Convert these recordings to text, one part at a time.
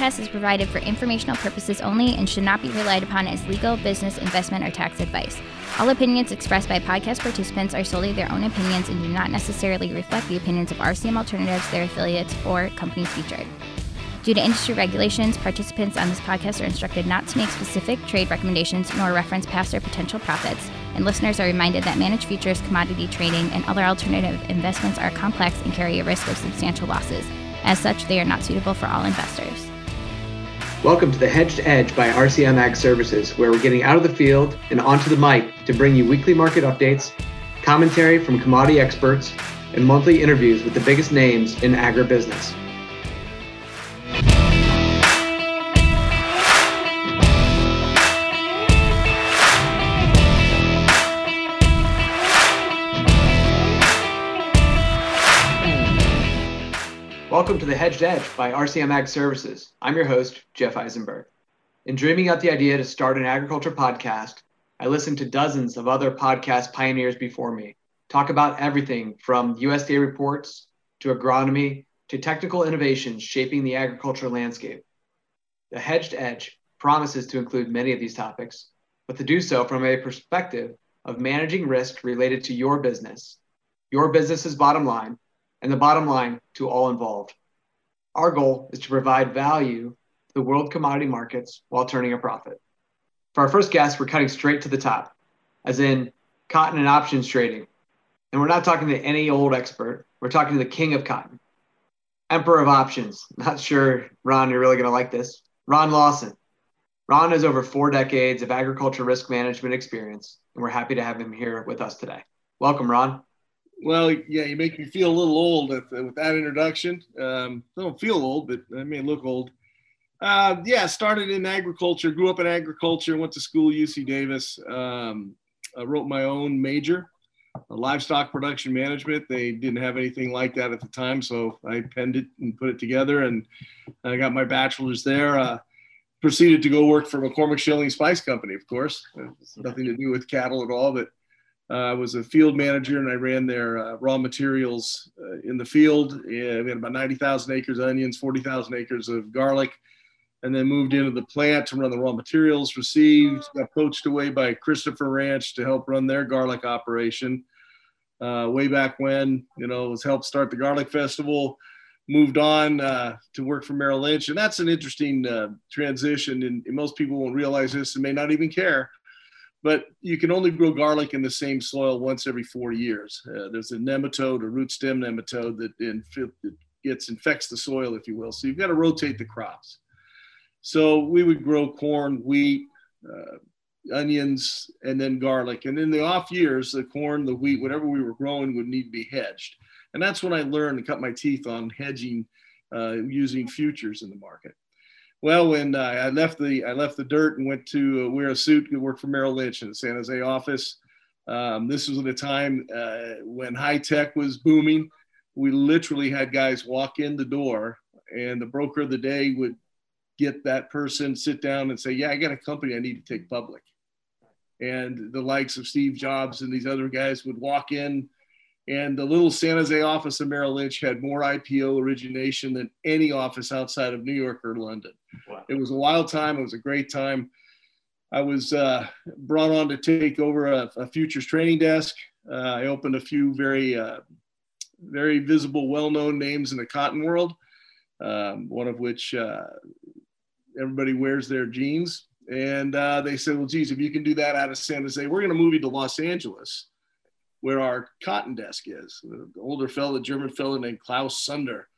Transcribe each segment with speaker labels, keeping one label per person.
Speaker 1: podcast is provided for informational purposes only and should not be relied upon as legal, business, investment, or tax advice. All opinions expressed by podcast participants are solely their own opinions and do not necessarily reflect the opinions of RCM Alternatives, their affiliates, or companies featured. Due to industry regulations, participants on this podcast are instructed not to make specific trade recommendations nor reference past or potential profits, and listeners are reminded that managed futures, commodity trading, and other alternative investments are complex and carry a risk of substantial losses. As such, they are not suitable for all investors.
Speaker 2: Welcome to the Hedged Edge by RCM Ag Services, where we're getting out of the field and onto the mic to bring you weekly market updates, commentary from commodity experts, and monthly interviews with the biggest names in agribusiness. Welcome to the Hedged Edge by RCM Ag Services. I'm your host, Jeff Eisenberg. In dreaming out the idea to start an agriculture podcast, I listened to dozens of other podcast pioneers before me talk about everything from USDA reports to agronomy to technical innovations shaping the agriculture landscape. The Hedged Edge promises to include many of these topics, but to do so from a perspective of managing risk related to your business, your business's bottom line, and the bottom line to all involved. Our goal is to provide value to the world commodity markets while turning a profit. For our first guest, we're cutting straight to the top, as in cotton and options trading. And we're not talking to any old expert, we're talking to the king of cotton, emperor of options. Not sure, Ron, you're really going to like this. Ron Lawson. Ron has over four decades of agriculture risk management experience, and we're happy to have him here with us today. Welcome, Ron.
Speaker 3: Well, yeah, you make me feel a little old with, with that introduction. Um, I don't feel old, but I may look old. Uh, yeah, started in agriculture, grew up in agriculture, went to school UC Davis. Um, I wrote my own major, livestock production management. They didn't have anything like that at the time, so I penned it and put it together, and I got my bachelor's there. Uh, proceeded to go work for McCormick Schilling Spice Company, of course. It's nothing to do with cattle at all, but uh, I was a field manager and I ran their uh, raw materials uh, in the field. Yeah, we had about 90,000 acres of onions, 40,000 acres of garlic, and then moved into the plant to run the raw materials. Received, got poached away by Christopher Ranch to help run their garlic operation. Uh, way back when, you know, was helped start the Garlic Festival. Moved on uh, to work for Merrill Lynch, and that's an interesting uh, transition. And, and most people won't realize this and may not even care but you can only grow garlic in the same soil once every four years. Uh, there's a nematode, a root stem nematode that, inf- that gets infects the soil, if you will. So you've got to rotate the crops. So we would grow corn, wheat, uh, onions, and then garlic. And in the off years, the corn, the wheat, whatever we were growing would need to be hedged. And that's when I learned to cut my teeth on hedging uh, using futures in the market. Well, when uh, I left the I left the dirt and went to uh, wear a suit to work for Merrill Lynch in the San Jose office. Um, this was at a time uh, when high tech was booming. We literally had guys walk in the door, and the broker of the day would get that person sit down and say, "Yeah, I got a company I need to take public." And the likes of Steve Jobs and these other guys would walk in and the little San Jose office of Merrill Lynch had more IPO origination than any office outside of New York or London. Wow. It was a wild time. It was a great time. I was uh, brought on to take over a, a futures training desk. Uh, I opened a few very, uh, very visible, well-known names in the cotton world. Um, one of which uh, everybody wears their jeans. And uh, they said, "Well, geez, if you can do that out of San Jose, we're going to move you to Los Angeles." Where our cotton desk is. The older fellow, the German fellow named Klaus Sunder.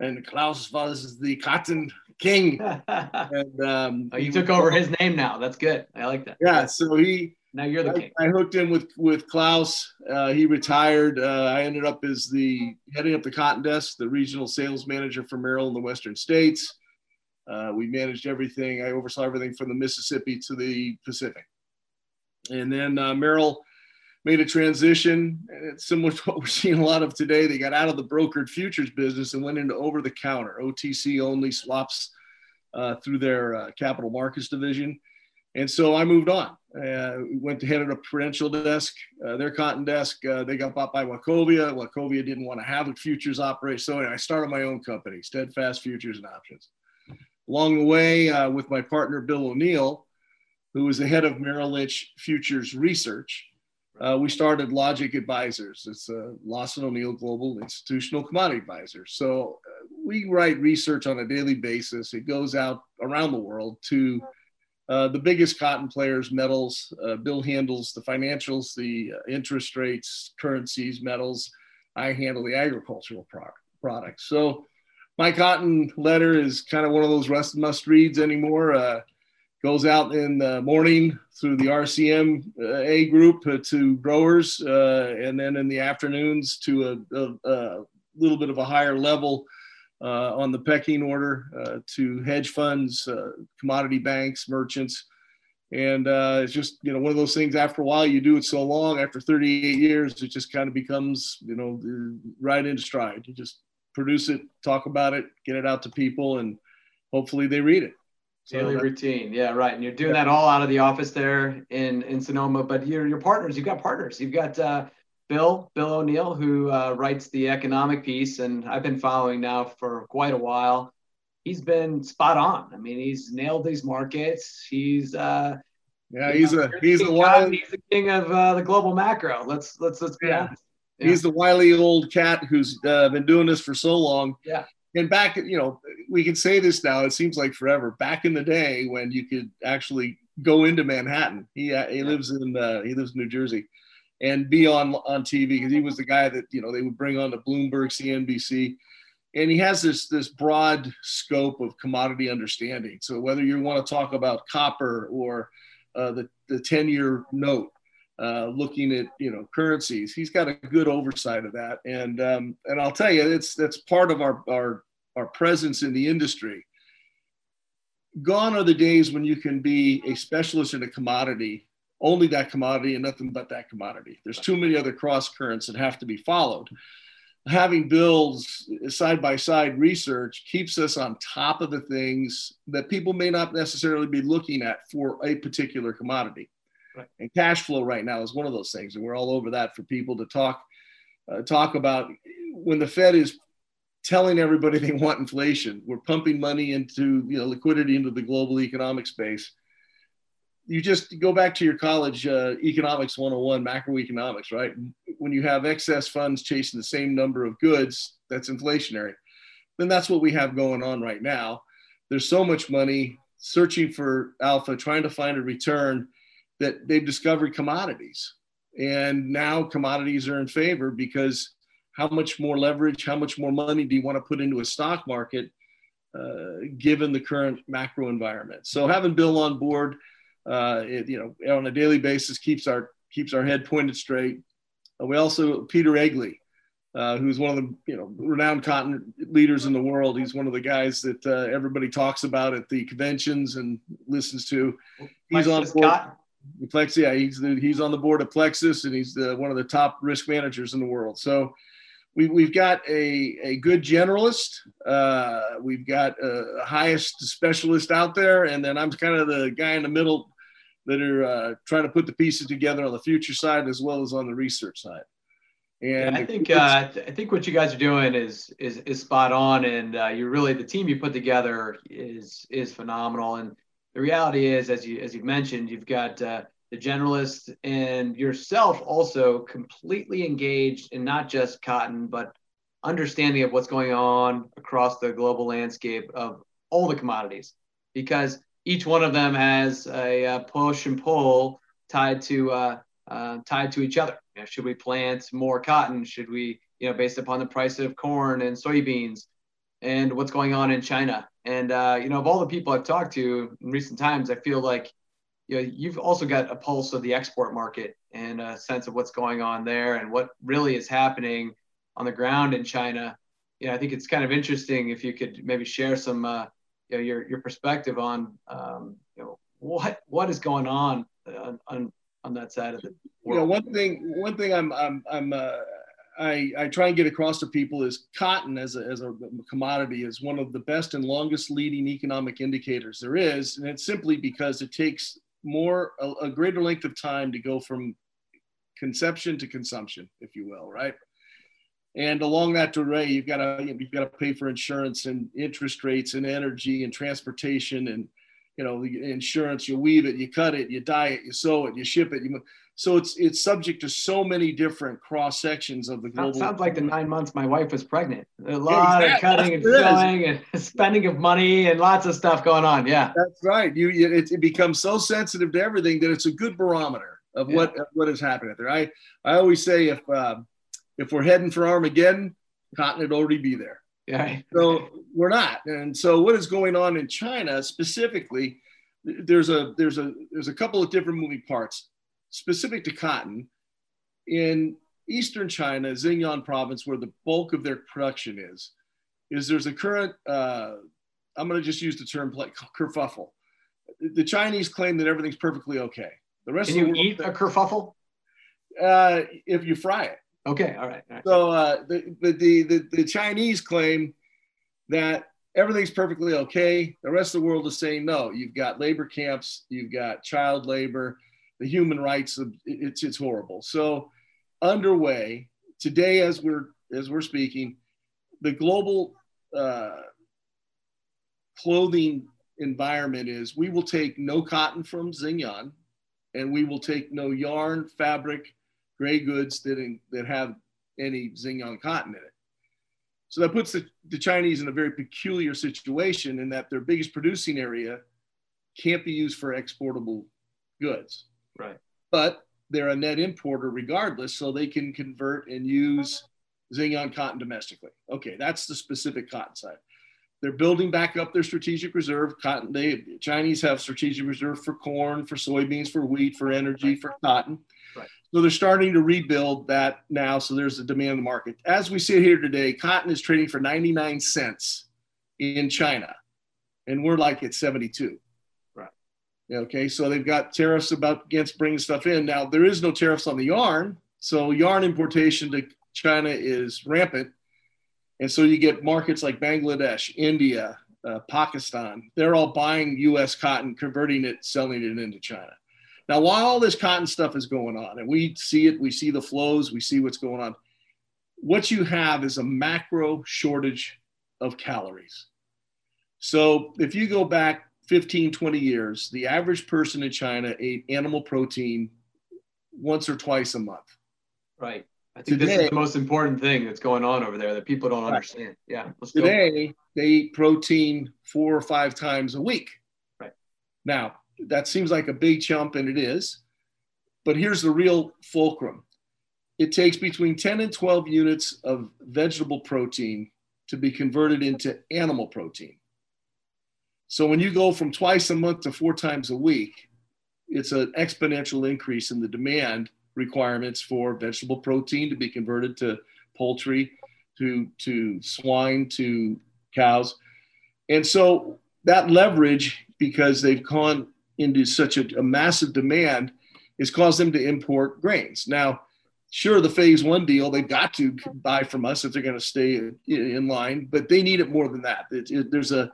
Speaker 3: And Klaus was the cotton king.
Speaker 2: and um, oh, you took over his name now. That's good. I like that.
Speaker 3: Yeah. So he.
Speaker 2: Now you're the
Speaker 3: I,
Speaker 2: king.
Speaker 3: I hooked in with with Klaus. Uh, he retired. Uh, I ended up as the heading up the cotton desk, the regional sales manager for Merrill in the Western States. Uh, we managed everything. I oversaw everything from the Mississippi to the Pacific. And then uh, Merrill made a transition. It's similar to what we're seeing a lot of today. They got out of the brokered futures business and went into over the counter, OTC only swaps uh, through their uh, capital markets division. And so I moved on. Uh, went to head a Prudential desk, uh, their cotton desk. Uh, they got bought by Wachovia. Wachovia didn't want to have a futures operation. So I started my own company, Steadfast Futures and Options. Along the way, uh, with my partner Bill O'Neill, who was the head of Merrill Lynch Futures Research, uh, we started Logic Advisors. It's a Lawson O'Neill Global Institutional Commodity Advisor. So uh, we write research on a daily basis. It goes out around the world to uh, the biggest cotton players, metals. Uh, Bill handles the financials, the uh, interest rates, currencies, metals. I handle the agricultural pro- products. So my cotton letter is kind of one of those must reads anymore. Goes out in the morning through the RCM uh, A group uh, to growers, uh, and then in the afternoons to a, a, a little bit of a higher level uh, on the pecking order uh, to hedge funds, uh, commodity banks, merchants. And it's just, you know, one of those things after a while, you do it so long, after 38 years, it just kind of becomes, you know, right into stride. You just produce it, talk about it, get it out to people, and hopefully they read it.
Speaker 2: So Daily routine, yeah, right. And you're doing yeah. that all out of the office there in in Sonoma. But your your partners, you've got partners. You've got uh, Bill Bill O'Neill who uh, writes the economic piece, and I've been following now for quite a while. He's been spot on. I mean, he's nailed these markets. He's uh,
Speaker 3: yeah, he's know, a he's
Speaker 2: a
Speaker 3: wild,
Speaker 2: he's the king of uh, the global macro. Let's let's let's be yeah. honest.
Speaker 3: Yeah. He's the wily old cat who's uh, been doing this for so long.
Speaker 2: Yeah
Speaker 3: and back, you know, we can say this now. It seems like forever. Back in the day when you could actually go into Manhattan, he uh, he lives in uh, he lives in New Jersey, and be on on TV because he was the guy that you know they would bring on to Bloomberg, CNBC, and he has this this broad scope of commodity understanding. So whether you want to talk about copper or uh, the the ten year note, uh, looking at you know currencies. He's got a good oversight of that, and um, and I'll tell you, it's that's part of our our our presence in the industry. Gone are the days when you can be a specialist in a commodity, only that commodity and nothing but that commodity. There's too many other cross currents that have to be followed. Having Bill's side by side research keeps us on top of the things that people may not necessarily be looking at for a particular commodity. Right. And cash flow right now is one of those things, and we're all over that for people to talk uh, talk about when the Fed is telling everybody they want inflation. We're pumping money into you know liquidity into the global economic space. You just go back to your college uh, economics 101, macroeconomics, right? When you have excess funds chasing the same number of goods, that's inflationary. Then that's what we have going on right now. There's so much money searching for alpha, trying to find a return that they've discovered commodities. And now commodities are in favor because how much more leverage, how much more money do you want to put into a stock market uh, given the current macro environment? So having Bill on board, uh, it, you know, on a daily basis keeps our keeps our head pointed straight. Uh, we also Peter Egli, uh, who's one of the you know renowned cotton leaders in the world. He's one of the guys that uh, everybody talks about at the conventions and listens to. He's on board. Cotton. Plexus, yeah, he's the, he's on the board of Plexus, and he's the, one of the top risk managers in the world. So we, we've got a, a good generalist. Uh, we've got a highest specialist out there, and then I'm kind of the guy in the middle that are uh, trying to put the pieces together on the future side as well as on the research side.
Speaker 2: And yeah, I think uh, I think what you guys are doing is is is spot on, and uh, you really the team you put together is is phenomenal. And the reality is, as you as you've mentioned, you've got uh, the generalist and yourself also completely engaged in not just cotton, but understanding of what's going on across the global landscape of all the commodities, because each one of them has a, a push and pull tied to uh, uh, tied to each other. You know, should we plant more cotton? Should we, you know, based upon the price of corn and soybeans, and what's going on in China? And uh, you know, of all the people I've talked to in recent times, I feel like you know you've also got a pulse of the export market and a sense of what's going on there and what really is happening on the ground in China. You know, I think it's kind of interesting if you could maybe share some uh, you know your your perspective on um, you know what what is going on on, on on that side of the
Speaker 3: world. You know, one thing one thing I'm I'm I'm uh, I, I try and get across to people is cotton as a, as a commodity is one of the best and longest leading economic indicators there is. And it's simply because it takes more, a, a greater length of time to go from conception to consumption, if you will, right? And along that array, you've got to you've got to pay for insurance and interest rates and energy and transportation and you know the insurance. You weave it, you cut it, you dye it, you sew it, you ship it. You, so it's it's subject to so many different cross sections of the global.
Speaker 2: That sounds like the nine months my wife was pregnant. A lot yeah, exactly. of cutting and sewing and spending of money and lots of stuff going on. Yeah,
Speaker 3: that's right. You it, it becomes so sensitive to everything that it's a good barometer of yeah. what of what is happening there. I I always say if uh, if we're heading for Armageddon, cotton would already be there.
Speaker 2: Yeah.
Speaker 3: So we're not. And so what is going on in China specifically? There's a there's a there's a couple of different moving parts specific to cotton. In eastern China, Xinjiang province, where the bulk of their production is, is there's a current. Uh, I'm going to just use the term like kerfuffle. The Chinese claim that everything's perfectly okay. The rest
Speaker 2: Can of the you eat a kerfuffle?
Speaker 3: Uh, if you fry it.
Speaker 2: Okay, all right. All right.
Speaker 3: So uh, the, the, the, the Chinese claim that everything's perfectly okay. The rest of the world is saying no. You've got labor camps, you've got child labor, the human rights. It's it's horrible. So underway today, as we're as we're speaking, the global uh, clothing environment is we will take no cotton from Xinjiang, and we will take no yarn, fabric, gray goods that, in, that have any Xinjiang cotton in it. So that puts the, the Chinese in a very peculiar situation in that their biggest producing area can't be used for exportable goods.
Speaker 2: Right.
Speaker 3: But they're a net importer regardless, so they can convert and use Xinjiang cotton domestically. Okay, that's the specific cotton side. They're building back up their strategic reserve. Cotton, they Chinese have strategic reserve for corn, for soybeans, for wheat, for energy, for cotton. Right. So they're starting to rebuild that now. So there's a demand in the market. As we sit here today, cotton is trading for 99 cents in China, and we're like at 72. Okay. So they've got tariffs about against bringing stuff in. Now there is no tariffs on the yarn, so yarn importation to China is rampant, and so you get markets like Bangladesh, India, uh, Pakistan. They're all buying U.S. cotton, converting it, selling it into China. Now, while all this cotton stuff is going on, and we see it, we see the flows, we see what's going on, what you have is a macro shortage of calories. So if you go back 15, 20 years, the average person in China ate animal protein once or twice a month.
Speaker 2: Right. I think today, this is the most important thing that's going on over there that people don't understand. Yeah.
Speaker 3: today, go. they eat protein four or five times a week.
Speaker 2: Right.
Speaker 3: Now, that seems like a big jump, and it is. But here's the real fulcrum it takes between 10 and 12 units of vegetable protein to be converted into animal protein. So when you go from twice a month to four times a week, it's an exponential increase in the demand requirements for vegetable protein to be converted to poultry, to, to swine, to cows. And so that leverage, because they've gone into such a, a massive demand has caused them to import grains. Now, sure, the phase one deal, they've got to buy from us if they're going to stay in line, but they need it more than that. It, it, there's a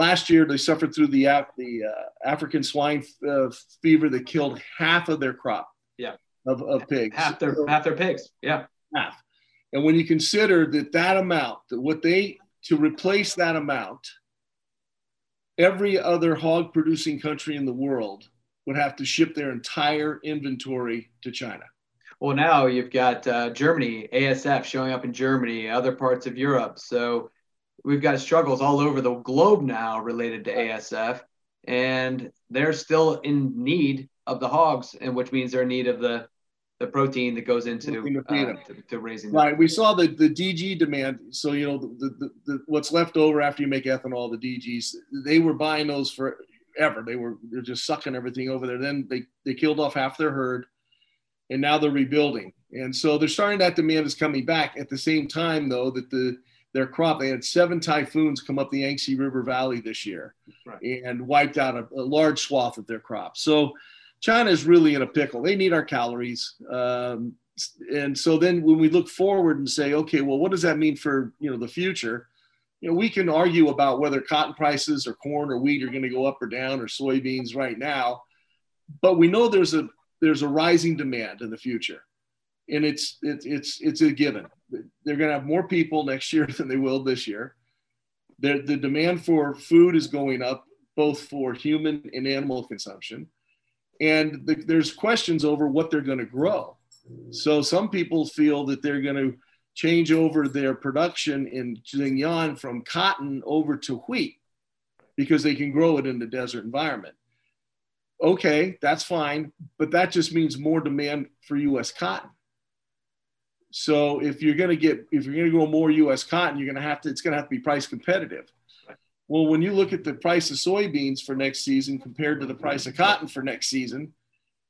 Speaker 3: last year they suffered through the the uh, African swine uh, fever that killed half of their crop.
Speaker 2: Yeah,
Speaker 3: of, of pigs.
Speaker 2: Half their so, half their pigs. Yeah,
Speaker 3: half. And when you consider that that amount, that what they to replace that amount every other hog producing country in the world would have to ship their entire inventory to China.
Speaker 2: Well, now you've got uh, Germany, ASF showing up in Germany, other parts of Europe. So we've got struggles all over the globe now related to ASF, and they're still in need of the hogs, and which means they're in need of the the protein that goes into uh, to, to, raising.
Speaker 3: Right. Them. We saw the, the DG demand. So, you know, the, the, the, what's left over after you make ethanol, the DGs, they were buying those forever. They were they're just sucking everything over there. Then they, they killed off half their herd and now they're rebuilding. And so they're starting that demand is coming back at the same time though that the their crop they had seven typhoons come up the Yangtze River Valley this year right. and wiped out a, a large swath of their crop. So China is really in a pickle. They need our calories. Um, and so then when we look forward and say, okay, well, what does that mean for you know the future? You know, we can argue about whether cotton prices or corn or wheat are going to go up or down or soybeans right now, but we know there's a there's a rising demand in the future. and it's it's it's it's a given. They're going to have more people next year than they will this year. The, the demand for food is going up, both for human and animal consumption, and the, there's questions over what they're going to grow. So some people feel that they're going to change over their production in Xinjiang from cotton over to wheat because they can grow it in the desert environment. Okay, that's fine, but that just means more demand for US cotton. So if you're going to get if you're going to grow more US cotton, you're going to have to it's going to have to be price competitive. Well, when you look at the price of soybeans for next season compared to the price of cotton for next season,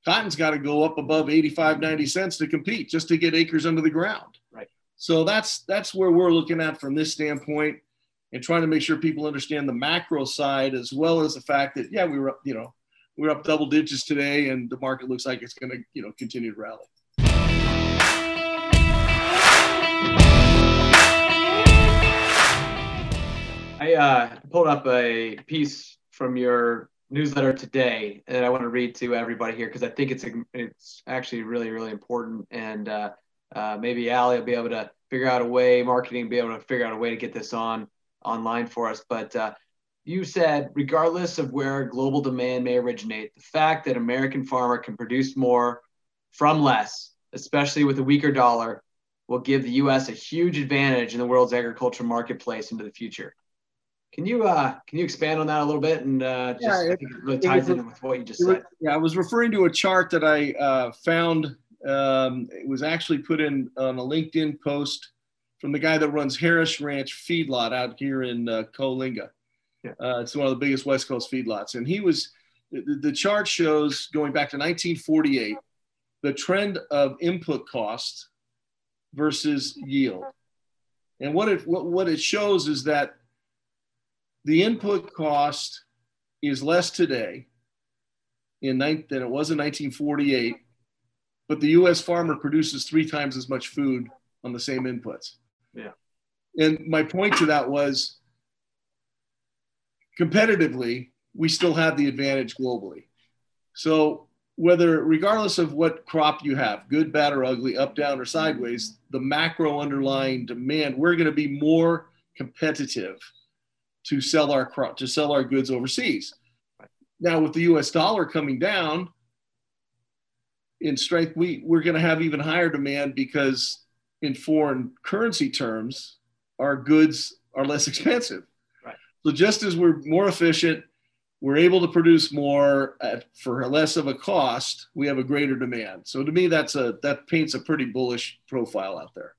Speaker 3: cotton's got to go up above 85 90 cents to compete just to get acres under the ground.
Speaker 2: Right.
Speaker 3: So that's that's where we're looking at from this standpoint and trying to make sure people understand the macro side as well as the fact that yeah, we were up, you know, we we're up double digits today and the market looks like it's going to, you know, continue to rally.
Speaker 2: Uh, pulled up a piece from your newsletter today that I want to read to everybody here because I think it's it's actually really really important and uh, uh, maybe Ali will be able to figure out a way, marketing be able to figure out a way to get this on online for us. But uh, you said, regardless of where global demand may originate, the fact that American farmer can produce more from less, especially with a weaker dollar, will give the U.S. a huge advantage in the world's agricultural marketplace into the future. Can you uh, can you expand on that a little bit and uh, just yeah, it, it really ties in with what you just said?
Speaker 3: yeah, I was referring to a chart that I uh, found. Um, it was actually put in on a LinkedIn post from the guy that runs Harris Ranch Feedlot out here in uh, Coalinga. Yeah. Uh, it's one of the biggest West Coast feedlots, and he was. The, the chart shows going back to 1948 the trend of input costs versus yield, and what it what, what it shows is that the input cost is less today in than it was in 1948, but the U.S. farmer produces three times as much food on the same inputs.
Speaker 2: Yeah.
Speaker 3: And my point to that was competitively, we still have the advantage globally. So whether regardless of what crop you have, good, bad, or ugly, up, down, or sideways, the macro underlying demand, we're going to be more competitive to sell our crop to sell our goods overseas. Now, with the U.S. dollar coming down in strength, we we're going to have even higher demand because in foreign currency terms, our goods are less expensive.
Speaker 2: Right.
Speaker 3: So just as we're more efficient, we're able to produce more at, for less of a cost. We have a greater demand. So to me, that's a that paints a pretty bullish profile out there.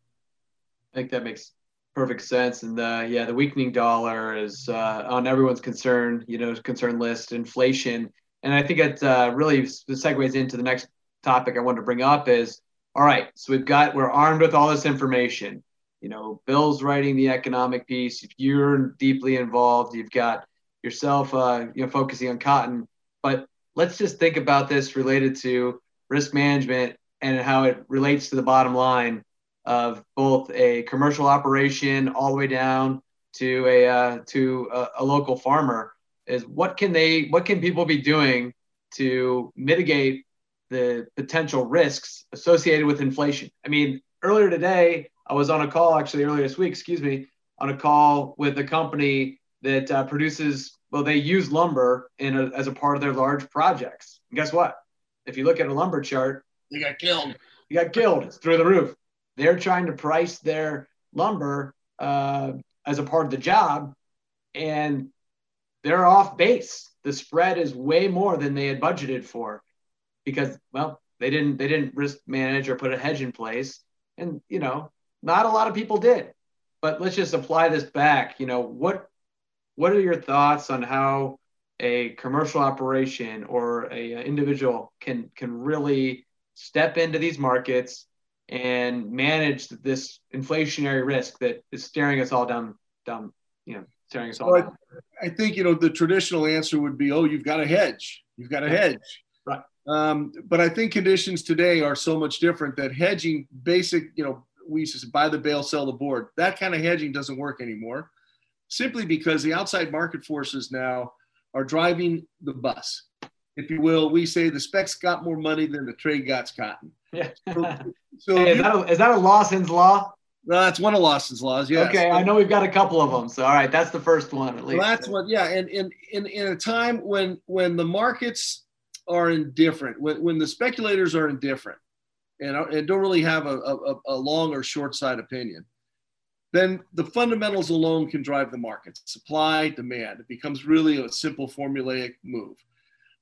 Speaker 2: I think that makes perfect sense. And uh, yeah, the weakening dollar is uh, on everyone's concern, you know, concern list. Inflation, and I think it uh, really segues into the next topic I wanted to bring up is all right. So we've got we're armed with all this information. You know, Bill's writing the economic piece. If you're deeply involved, you've got yourself, uh, you know, focusing on cotton. But let's just think about this related to risk management and how it relates to the bottom line of both a commercial operation all the way down to a uh, to a, a, local farmer is what can they what can people be doing to mitigate the potential risks associated with inflation? I mean earlier today i was on a call actually earlier this week excuse me on a call with a company that uh, produces well they use lumber in a, as a part of their large projects. And guess what? If you look at a lumber chart
Speaker 3: they got killed.
Speaker 2: you got killed it's through the roof they're trying to price their lumber uh, as a part of the job, and they're off base. The spread is way more than they had budgeted for because, well, they didn't they didn't risk manage or put a hedge in place, and you know, not a lot of people did. But let's just apply this back. You know, what what are your thoughts on how a commercial operation or a, a individual can can really step into these markets and manage this inflationary risk that is staring us all down, down, you know, staring us all well, down?
Speaker 3: I think, you know, the traditional answer would be, oh, you've got a hedge. You've got a hedge.
Speaker 2: Right.
Speaker 3: Um, but I think conditions today are so much different that hedging, basic, you know, we used to buy the bale, sell the board. That kind of hedging doesn't work anymore, simply because the outside market forces now are driving the bus. If you will, we say the specs got more money than the trade got cotton.
Speaker 2: Yeah. so hey, is, you, that a, is that a Lawson's law?
Speaker 3: No, that's one of Lawson's laws. Yeah.
Speaker 2: Okay, I know we've got a couple of them. So all right, that's the first one at least.
Speaker 3: Well, that's what. Yeah, and in in in a time when when the markets are indifferent, when when the speculators are indifferent, and, and don't really have a, a, a long or short side opinion, then the fundamentals alone can drive the market. Supply, demand. It becomes really a simple formulaic move.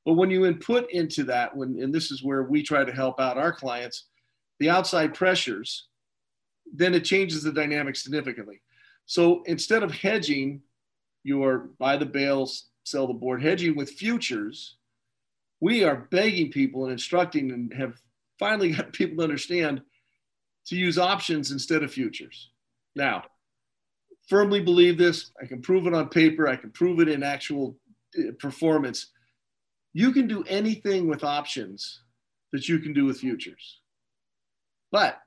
Speaker 3: But when you input into that, when and this is where we try to help out our clients, the outside pressures, then it changes the dynamic significantly. So instead of hedging your buy the bales, sell the board, hedging with futures, we are begging people and instructing and have finally got people to understand to use options instead of futures. Now, firmly believe this. I can prove it on paper. I can prove it in actual uh, performance you can do anything with options that you can do with futures. But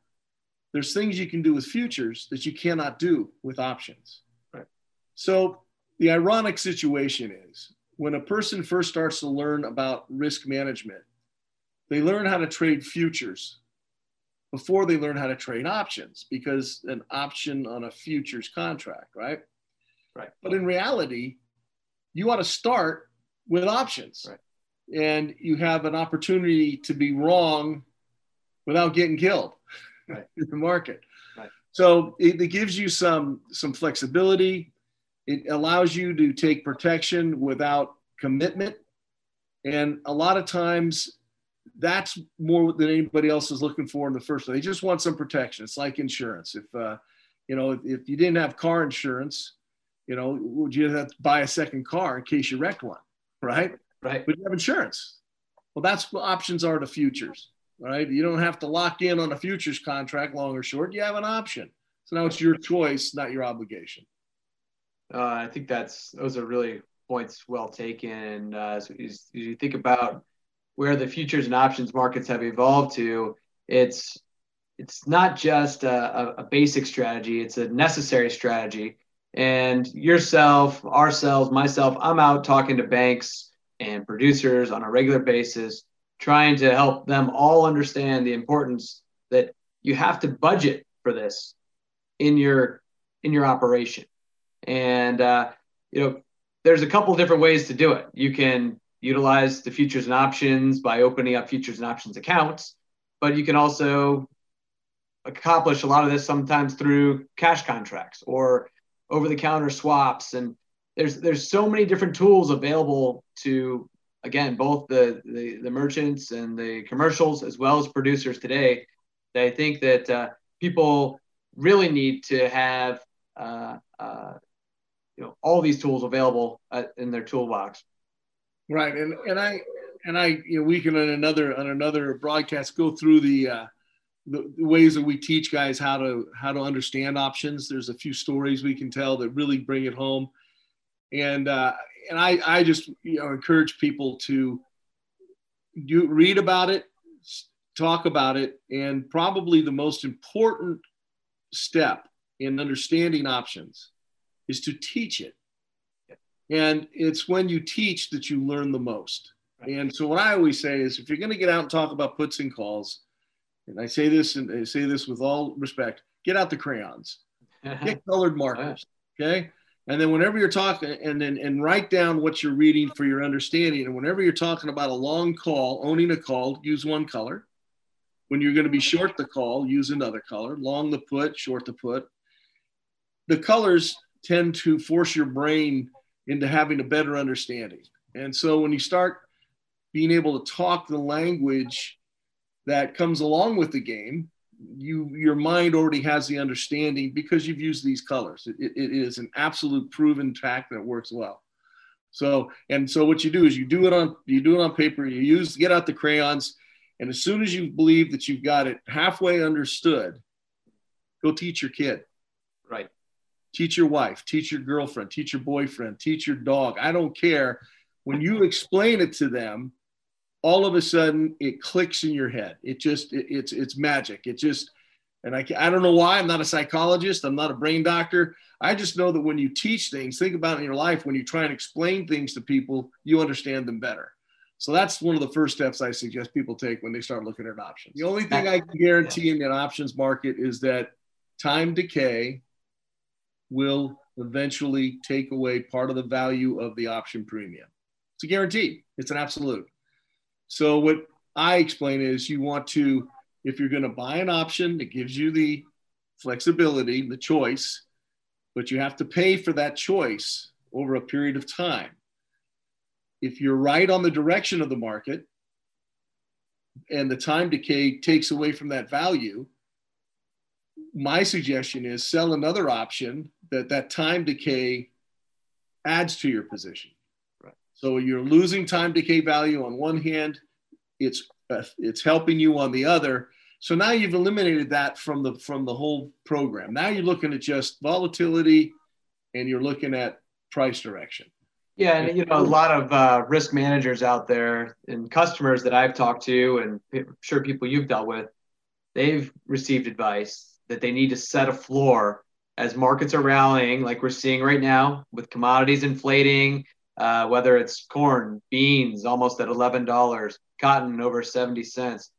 Speaker 3: there's things you can do with futures that you cannot do with options. Right. So the ironic situation is when a person first starts to learn about risk management, they learn how to trade futures before they learn how to trade options because an option on a futures contract, right? Right. But in reality, you ought to start with options. Right and you have an opportunity to be wrong without getting killed right. in the market. Right. So it, it, gives you some some flexibility. It allows you to take protection without commitment, and a lot of times that's more than anybody else is looking for in the first place. They just want some protection. It's like insurance. If uh, you know, if, if you didn't have car insurance, you know, would you have to buy a second car in case you wrecked one, right?
Speaker 2: Right.
Speaker 3: But you have insurance. Well, that's what options are to futures, right? You don't have to lock in on a futures contract, long or short. You have an option. So now it's your choice, not your obligation.
Speaker 2: Uh, I think that's those are really points well taken. Uh, so as, you think about where the futures and options markets have evolved to, it's it's not just a, a basic strategy; it's a necessary strategy. And yourself, ourselves, myself, I'm out talking to banks and producers on a regular basis, trying to help them all understand the importance that you have to budget for this in your in your operation. And uh, you know, there's a couple different ways to do it. You can utilize the futures and options by opening up futures and options accounts, but you can also accomplish a lot of this sometimes through cash contracts or over the counter swaps and there's there's so many different tools available to again both the, the, the merchants and the commercials as well as producers today that I think that uh, people really need to have uh, uh, you know all these tools available uh, in their toolbox.
Speaker 3: Right, and and I and I you know we can on another on another broadcast go through the uh, the, ways that we teach guys how to how to understand options. There's a few stories we can tell that really bring it home and uh, and I I just you know encourage people to do read about it, talk about it, and probably the most important step in understanding options is to teach it. And it's when you teach that you learn the most. And so what I always say is if you're going to get out and talk about puts and calls, and I say this and I say this with all respect, get out the crayons, get colored markers. Okay. And then whenever you're talking, and then and write down what you're reading for your understanding. And whenever you're talking about a long call, owning a call, use one color. When you're going to be short the call, use another color. Long the put, short the put. The colors tend to force your brain into having a better understanding. And so when you start being able to talk the language that comes along with the game, you your mind already has the understanding because you've used these colors. It, it, is an absolute proven fact that works well. So and so what you do is you do it on you do it on paper. You use get out the crayons, and as soon as you believe that you've got it halfway understood, go teach your kid.
Speaker 2: Right.
Speaker 3: Teach your wife. Teach your girlfriend. Teach your boyfriend. Teach your dog. I don't care. When you explain it to them, all of a sudden it clicks in your head. It just it, it's it's magic. It just and I I don't know why. I'm not a psychologist. I'm not a brain doctor. I just know that when you teach things, think about in your life when you try and explain things to people, you understand them better. So that's one of the first steps I suggest people take when they start looking at options. The only thing I can guarantee in an options market is that time decay will eventually take away part of the value of the option premium. It's a guarantee, it's an absolute. So, what I explain is you want to, if you're going to buy an option, it gives you the flexibility, the choice, but you have to pay for that choice over a period of time if you're right on the direction of the market and the time decay takes away from that value, my suggestion is sell another option that that time decay adds to your position. So you're losing time decay value on one hand, it's uh, it's helping you on the other. So now you've eliminated that from the from the whole program. Now you're looking at just volatility and you're looking at price direction.
Speaker 2: Yeah, and you know, a lot of uh, risk managers out there and customers that I've talked to, and I'm sure people you've dealt with, they've received advice that they need to set a floor as markets are rallying, like we're seeing right now with commodities inflating, uh, whether it's corn, beans almost at eleven dollars, cotton over seventy cents.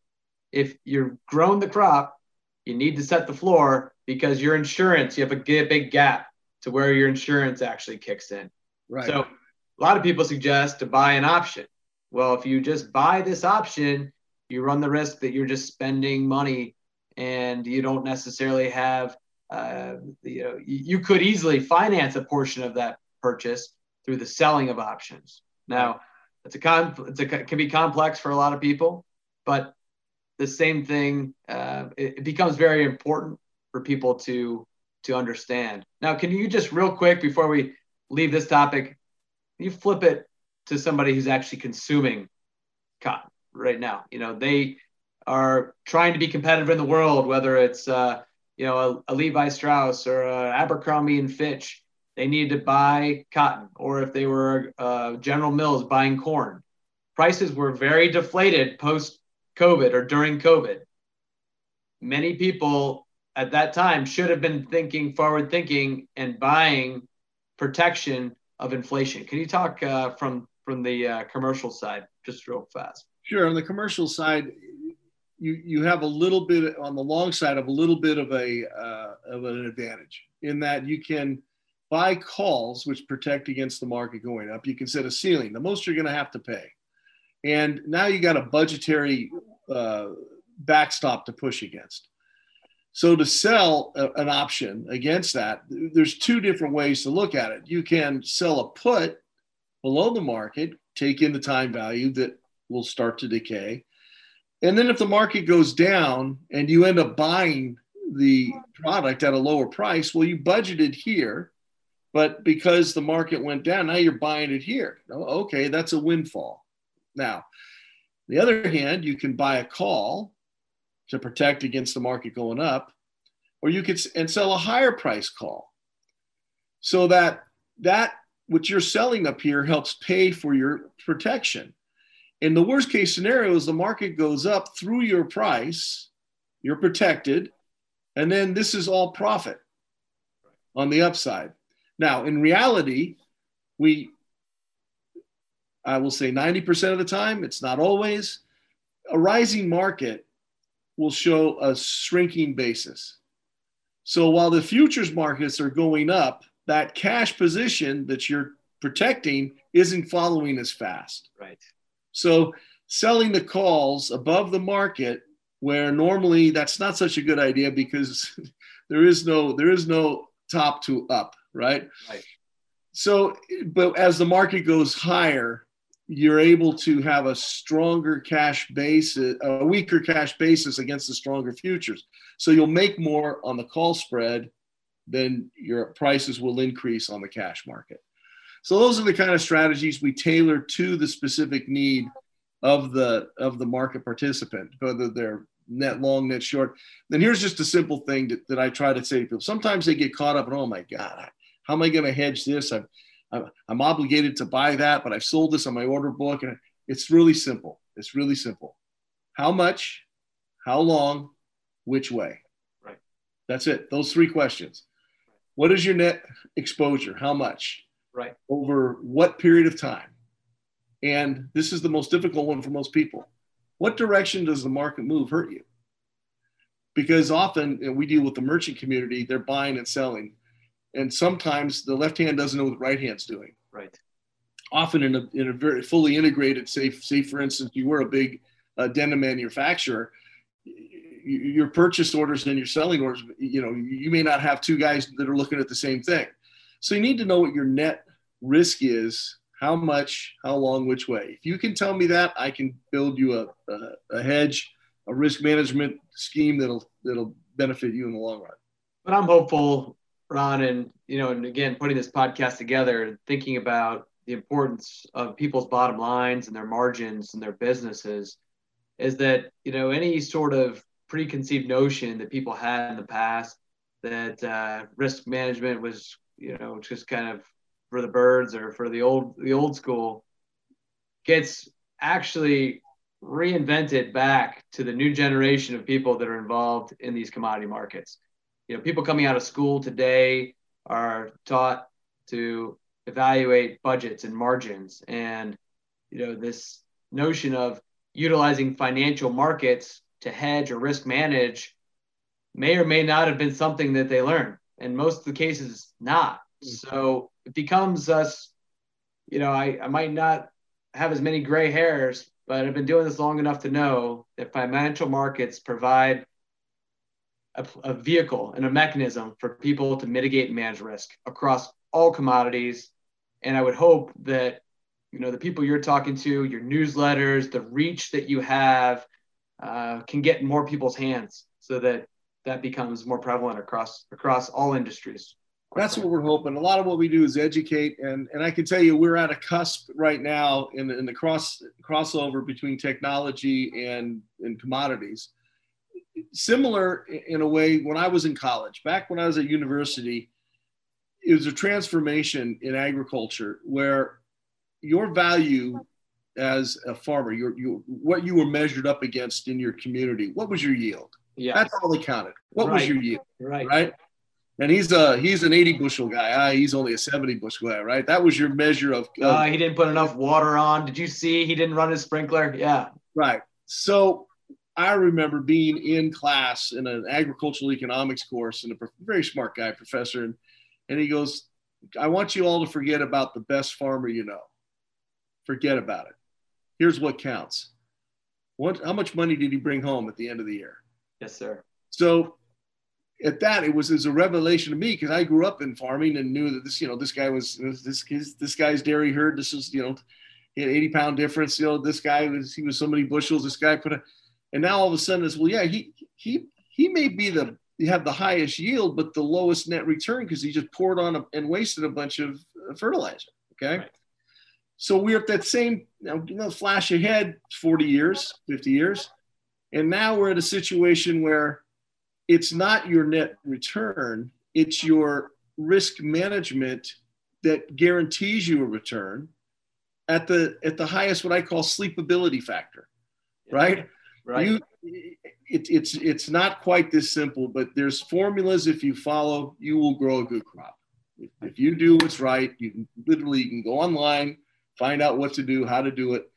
Speaker 2: If you're grown the crop, you need to set the floor because your insurance, you have a big gap to where your insurance actually kicks in. Right. So a lot of people suggest to buy an option. Well, if you just buy this option, you run the risk that you're just spending money and you don't necessarily have, uh, you know, you could easily finance a portion of that purchase through the selling of options. Now, it's a con, it's a can be complex for a lot of people, but the same thing, uh, it, it becomes very important for people to to understand. Now, can you just real quick before we leave this topic, you flip it to somebody who's actually consuming cotton right now. You know, they are trying to be competitive in the world, whether it's uh, you know a, a Levi Strauss or a Abercrombie and Fitch. They needed to buy cotton, or if they were uh, General Mills buying corn, prices were very deflated post COVID or during COVID. Many people at that time should have been thinking forward thinking and buying protection of inflation. Can you talk uh, from from the uh, commercial side just real fast?
Speaker 3: Sure. On the commercial side, you you have a little bit on the long side of a little bit of a uh, of an advantage in that you can buy calls which protect against the market going up. You can set a ceiling, the most you're going to have to pay, and now you got a budgetary uh, backstop to push against. So to sell a, an option against that, there's two different ways to look at it. You can sell a put below the market, take in the time value that will start to decay. And then if the market goes down and you end up buying the product at a lower price, well, you budgeted here, but because the market went down, now you're buying it here. Oh, okay, that's a windfall. Now, the other hand, you can buy a call to protect against the market going up, or you could and sell a higher price call. So that that what you're selling up here helps pay for your protection. In the worst case scenario is the market goes up through your price, you're protected, and then this is all profit on the upside. Now, in reality, we I will say 90% of the time, it's not always, a rising market will show a shrinking basis. So while the futures markets are going up, that cash position that you're protecting isn't following as fast.
Speaker 2: Right.
Speaker 3: So selling the calls above the market where normally that's not such a good idea because there is no there is no top to up, right?
Speaker 2: Right.
Speaker 3: So but as the market goes higher, you're able to have a stronger cash basis, a weaker cash basis against the stronger futures. So you'll make more on the call spread than your prices will increase on the cash market. So those are the kind of strategies we tailor to the specific need of the of the market participant, whether they're net long, net short. Then here's just a simple thing that, that I try to say to people. Sometimes they get caught up in, oh my God, how am I going to hedge this? I've I'm obligated to buy that, but I've sold this on my order book. And it's really simple. It's really simple. How much, how long, which way?
Speaker 2: Right.
Speaker 3: That's it. Those three questions. What is your net exposure? How much?
Speaker 2: Right.
Speaker 3: Over what period of time? And this is the most difficult one for most people. What direction does the market move hurt you? Because often we deal with the merchant community, they're buying and selling. And sometimes the left hand doesn't know what the right hand's doing.
Speaker 2: Right.
Speaker 3: Often in a, in a very fully integrated, say, say for instance, you were a big uh, denim manufacturer, your purchase orders and your selling orders, you know, you may not have two guys that are looking at the same thing. So you need to know what your net risk is, how much, how long, which way. If you can tell me that, I can build you a, a, a hedge, a risk management scheme that'll that'll benefit you in the long run.
Speaker 2: But I'm hopeful, Ron, and you know, and again, putting this podcast together and thinking about the importance of people's bottom lines and their margins and their businesses is that you know any sort of preconceived notion that people had in the past that uh, risk management was you know just kind of for the birds or for the old the old school gets actually reinvented back to the new generation of people that are involved in these commodity markets. You know, people coming out of school today are taught to evaluate budgets and margins and you know this notion of utilizing financial markets to hedge or risk manage may or may not have been something that they learned. And most of the cases, not. Mm-hmm. So it becomes us, you know, I, I might not have as many gray hairs, but I've been doing this long enough to know that financial markets provide a, a vehicle and a mechanism for people to mitigate and manage risk across all commodities. And I would hope that you know the people you're talking to your newsletters the reach that you have uh, can get in more people's hands so that that becomes more prevalent across across all industries.
Speaker 3: That's what we're hoping. A lot of what we do is educate and and i can tell you we're at a cusp right now in in the cross crossover between technology and and commodities similar in a way when i was in college back when i was at university it was a transformation in agriculture where your value as a farmer, your, your what you were measured up against in your community. What was your yield?
Speaker 2: Yeah,
Speaker 3: that's all that counted. What right. was your yield?
Speaker 2: Right,
Speaker 3: right. And he's a he's an 80 bushel guy. Ah, he's only a 70 bushel guy, right? That was your measure of.
Speaker 2: Uh, uh, he didn't put enough water on. Did you see? He didn't run his sprinkler. Yeah.
Speaker 3: Right. So I remember being in class in an agricultural economics course, and a very smart guy, professor, and, and he goes, "I want you all to forget about the best farmer you know." forget about it. Here's what counts. What, how much money did he bring home at the end of the year?
Speaker 2: Yes, sir.
Speaker 3: So at that, it was, as a revelation to me because I grew up in farming and knew that this, you know, this guy was this his, this guy's dairy herd. This is, you know, he had 80 pound difference. You know, this guy was he was so many bushels. This guy put a, and now all of a sudden it's well, yeah, he he he may be the you have the highest yield, but the lowest net return because he just poured on a, and wasted a bunch of uh, fertilizer. Okay. Right. So we're at that same, you know, flash ahead 40 years, 50 years. And now we're at a situation where it's not your net return, it's your risk management that guarantees you a return at the at the highest what I call sleepability factor. Right?
Speaker 2: Right.
Speaker 3: You, it, it's it's not quite this simple, but there's formulas if you follow, you will grow a good crop. If, if you do what's right, you can literally you can go online, find out what to do, how to do it.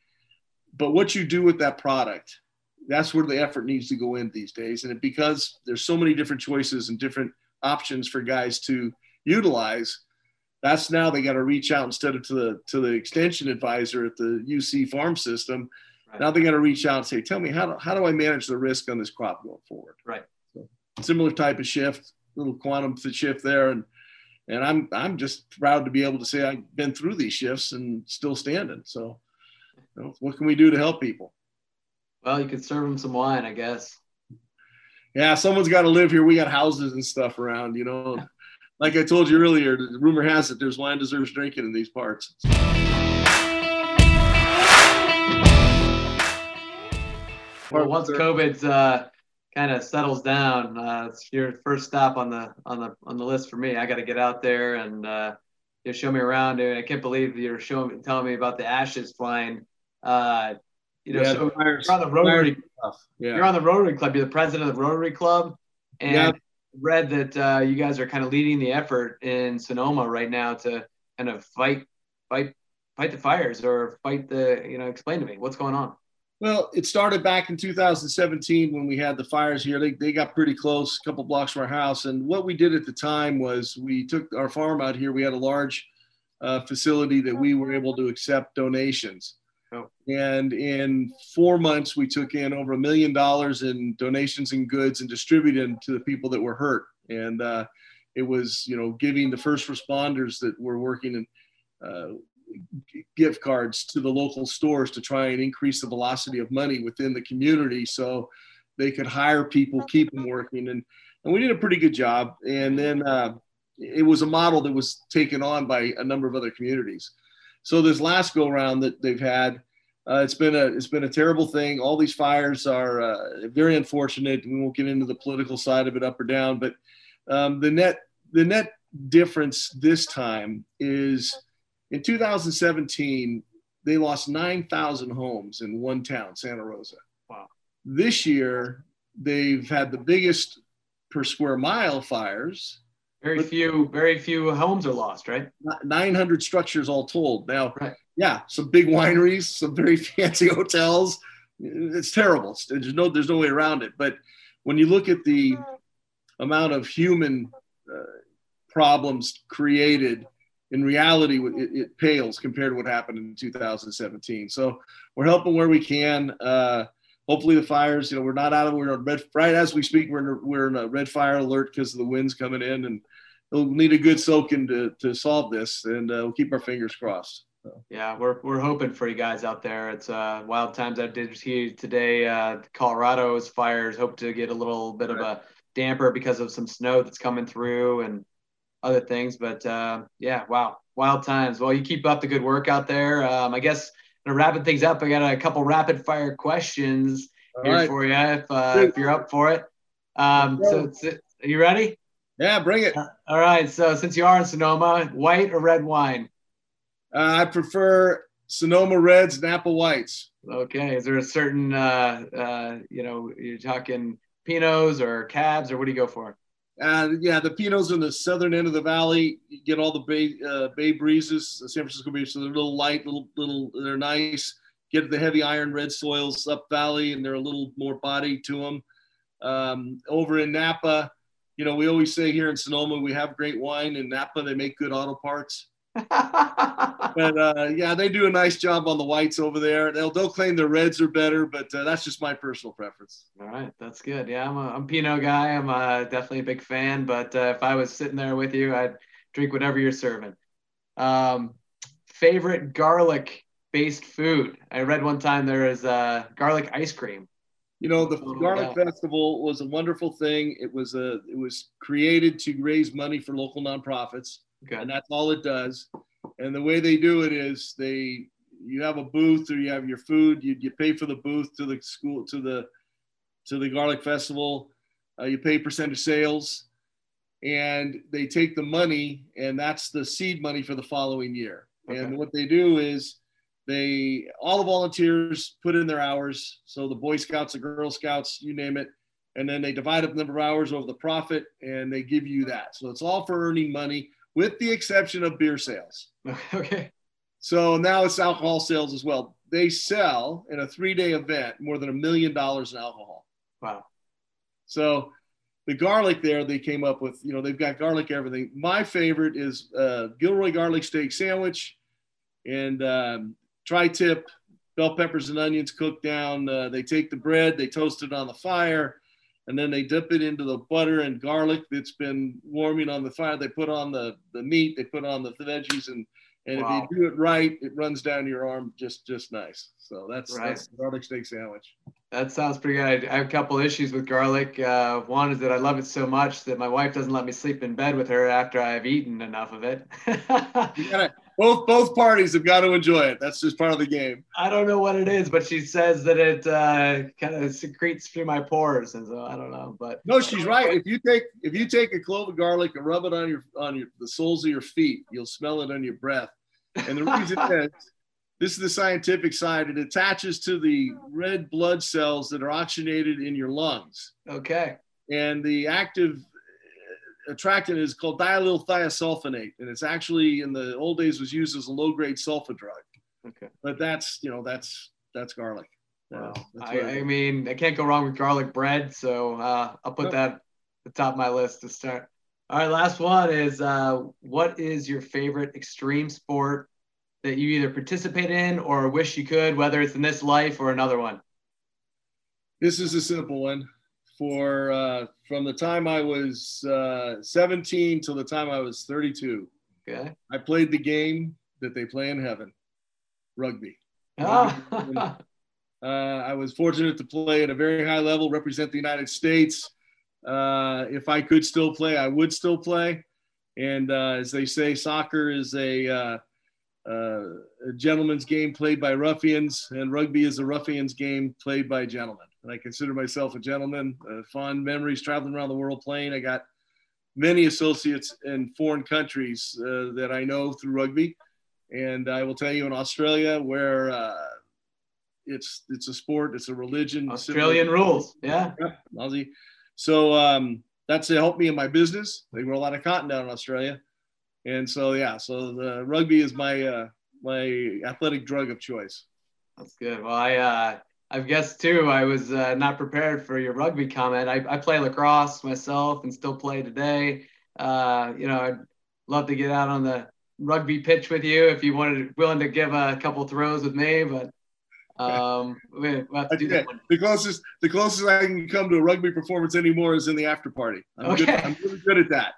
Speaker 3: But what you do with that product, that's where the effort needs to go in these days. And it, because there's so many different choices and different options for guys to utilize, that's now they got to reach out instead of to the to the extension advisor at the UC farm system. Right. Now they got to reach out and say, "Tell me how do, how do I manage the risk on this crop going forward?"
Speaker 2: Right.
Speaker 3: So, similar type of shift, little quantum shift there, and and I'm I'm just proud to be able to say I've been through these shifts and still standing. So, you know, what can we do to help people?
Speaker 2: Well, you could serve them some wine, I guess.
Speaker 3: Yeah, someone's got to live here. We got houses and stuff around, you know. like I told you earlier, the rumor has it there's wine deserves drinking in these parts.
Speaker 2: Well, once COVID's uh, kind of settles down, uh, it's your first stop on the on the on the list for me. I got to get out there and uh, you show me around. I can't believe you're showing telling me about the ashes flying. Uh, you know, yeah, so you're on the Rotary. Yeah. You're on the Rotary Club. You're the president of the Rotary Club, and yeah. read that uh, you guys are kind of leading the effort in Sonoma right now to kind of fight fight fight the fires or fight the you know explain to me what's going on
Speaker 3: well it started back in 2017 when we had the fires here. They, they got pretty close a couple blocks from our house. And what we did at the time was we took our farm out here. We had a large uh, facility that we were able to accept donations. Oh. and in four months we took in over a million dollars in donations and goods and distributed them to the people that were hurt. And uh, it was you know giving the first responders that were working in uh, gift cards to the local stores to try and increase the velocity of money within the community so they could hire people keep them working and, and we did a pretty good job. And then uh, it was a model that was taken on by a number of other communities. So this last go round that they've had uh, it's been a it's been a terrible thing. All these fires are uh, very unfortunate. We won't get into the political side of it up or down but um, the net the net difference this time is in 2017, they lost 9,000 homes in one town, Santa Rosa.
Speaker 2: Wow.
Speaker 3: This year, they've had the biggest per square mile fires.
Speaker 2: Very few, very few homes are lost, right?
Speaker 3: 900 structures all told. Now, right. yeah, some big wineries, some very fancy hotels. It's terrible. There's no, there's no way around it. But when you look at the amount of human uh, problems created in reality, it, it, pales compared to what happened in 2017. So we're helping where we can. Uh, hopefully, the fires, you know, we're not out of we're in red right as we speak. We're in a, we're in a red fire alert because of the winds coming in, and we'll need a good soaking to to solve this, and uh, we'll keep our fingers crossed. So.
Speaker 2: Yeah, we're we're hoping for you guys out there. It's uh, wild times. I did see today. Uh, Colorado's fires hope to get a little bit right. of a damper because of some snow that's coming through and other things. But uh, yeah, wow, wild times. Well, you keep up the good work out there. Um, I guess to wrapping things up, I got a couple rapid fire questions All here right. for you if uh, if you're up for it. Um, so, are you ready?
Speaker 3: Yeah, bring it. Uh,
Speaker 2: all right. So since you are in Sonoma, white or red wine?
Speaker 3: Uh, I prefer Sonoma Reds, and Napa Whites.
Speaker 2: Okay. Is there a certain, uh, uh, you know, you're talking Pinots or Cabs, or what do you go for?
Speaker 3: Uh, yeah, the Pinots in the southern end of the valley. You get all the bay uh, bay breezes. San Francisco Bay, so they're a little light, little little. They're nice. Get the heavy iron red soils up valley, and they're a little more body to them. Um, over in Napa, you know, we always say here in Sonoma we have great wine. In Napa, they make good auto parts. But uh, yeah, they do a nice job on the whites over there. They'll they'll claim the reds are better, but uh, that's just my personal preference.
Speaker 2: All right, that's good. Yeah, I'm a I'm Pinot guy. I'm uh, definitely a big fan. But uh, if I was sitting there with you, I'd drink whatever you're serving. Um, favorite garlic based food? I read one time there is uh, garlic ice cream.
Speaker 3: You know, the Garlic Festival was a wonderful thing. It was a it was created to raise money for local nonprofits Okay. And that's all it does. And the way they do it is they you have a booth or you have your food, you, you pay for the booth to the school to the to the garlic festival, uh, you pay percent of sales, and they take the money and that's the seed money for the following year. Okay. And what they do is they all the volunteers put in their hours. So the Boy Scouts, the Girl Scouts, you name it, and then they divide up the number of hours over the profit and they give you that. So it's all for earning money with the exception of beer sales.
Speaker 2: Okay.
Speaker 3: So now it's alcohol sales as well. They sell in a three day event more than a million dollars in alcohol.
Speaker 2: Wow.
Speaker 3: So the garlic there they came up with, you know, they've got garlic everything. My favorite is uh, Gilroy garlic steak sandwich and um, tri tip bell peppers and onions cooked down. Uh, they take the bread, they toast it on the fire and then they dip it into the butter and garlic that's been warming on the fire. They put on the, the meat, they put on the veggies, and and wow. if you do it right, it runs down your arm just just nice. So that's right. that's garlic steak sandwich.
Speaker 2: That sounds pretty good. I have a couple issues with garlic. Uh, one is that I love it so much that my wife doesn't let me sleep in bed with her after I've eaten enough of it.
Speaker 3: you gotta, both both parties have got to enjoy it. That's just part of the game.
Speaker 2: I don't know what it is, but she says that it uh, kind of secretes through my pores, and so I don't know. But
Speaker 3: no, she's right. If you take if you take a clove of garlic and rub it on your on your the soles of your feet, you'll smell it on your breath. And the reason is this is the scientific side. It attaches to the red blood cells that are oxygenated in your lungs.
Speaker 2: Okay.
Speaker 3: And the active attractant is called diallyl thiosulfonate, and it's actually in the old days was used as a low grade sulfa drug.
Speaker 2: Okay.
Speaker 3: But that's you know that's that's garlic.
Speaker 2: Well,
Speaker 3: that's
Speaker 2: I, I mean, I can't go wrong with garlic bread, so uh, I'll put
Speaker 3: Nope.
Speaker 2: that at the top of my list to start. All right, last one is uh, what is your favorite extreme sport that you either participate in or wish you could, whether it's in this life or another one?
Speaker 3: This is a simple one. For uh, from the time I was uh, 17 till the time I was 32,
Speaker 2: Okay.
Speaker 3: I played the game that they play in heaven, rugby.
Speaker 2: Ah,
Speaker 3: Uh, I was fortunate to play at a very high level, represent the United States. Uh, if I could still play, I would still play. And uh, as they say, soccer is a, uh, uh, a gentleman's game played by ruffians, and rugby is a ruffian's game played by gentlemen. And I consider myself a gentleman. Uh, fond memories traveling around the world playing. I got many associates in foreign countries uh, that I know through rugby. And I will tell you in Australia, where uh, it's it's a sport, it's a religion.
Speaker 2: Australian rules. Yeah.
Speaker 3: Aussie. So um, that's helped me in my business. They grow a lot of cotton down in Australia, and so yeah, so the rugby is my uh, my athletic drug of choice.
Speaker 2: That's good. Well, I uh, I guess too. I was uh, not prepared for your rugby comment. I, I play lacrosse myself and still play today. Uh, you know, I'd love to get out on the rugby pitch with you if you wanted willing to give a couple throws with me, but um, we- we'll have to do that
Speaker 3: Okay. The closest the closest I can come to a rugby performance anymore is in the after party. I'm, good,
Speaker 2: Okay.
Speaker 3: I'm really good at that.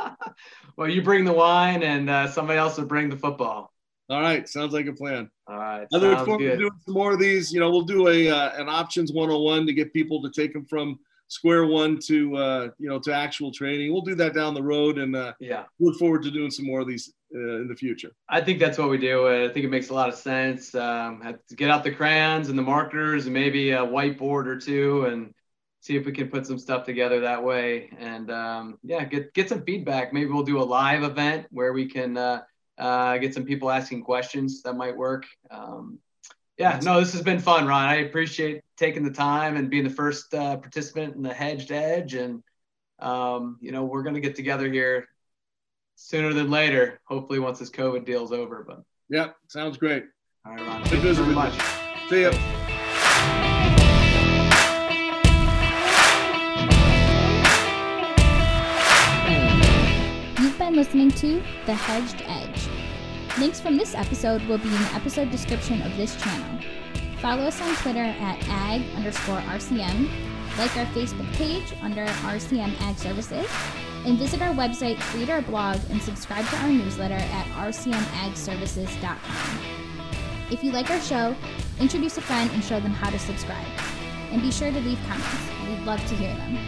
Speaker 2: well, you bring the wine, and uh, somebody else will bring the football.
Speaker 3: All right, sounds like a plan.
Speaker 2: All right,
Speaker 3: I look
Speaker 2: sounds
Speaker 3: forward to
Speaker 2: good.
Speaker 3: doing some more of these. You know, we'll do a uh, an options 101 to get people to take them from square one to uh, you know to actual training. We'll do that down the road, and uh,
Speaker 2: Yeah,
Speaker 3: look forward to doing some more of these uh, in the future.
Speaker 2: I think that's what we do. Uh, I think it makes a lot of sense. Um, to get out the crayons and the markers, and maybe a whiteboard or two, and see if we can put some stuff together that way. And um, yeah, get get some feedback. Maybe we'll do a live event where we can uh, get some people asking questions. That might work. Um, yeah, no, this has been fun, Ron. I appreciate taking the time and being the first uh, participant in the Hedged Edge. And um, you know, we're gonna get together here sooner than later. Hopefully, once this COVID deal's over. But
Speaker 3: Yep, sounds great.
Speaker 2: all right, Ron.
Speaker 3: Good
Speaker 2: Thank you very much.
Speaker 3: See ya.
Speaker 1: You've been listening to The Hedged Edge. Links from this episode will be in the episode description of this channel. Follow us on Twitter at ag underscore RCM, like our Facebook page under RCM Ag Services, and visit our website, read our blog, and subscribe to our newsletter at rcmagservices.com. If you like our show, introduce a friend and show them how to subscribe. And be sure to leave comments. We'd love to hear them.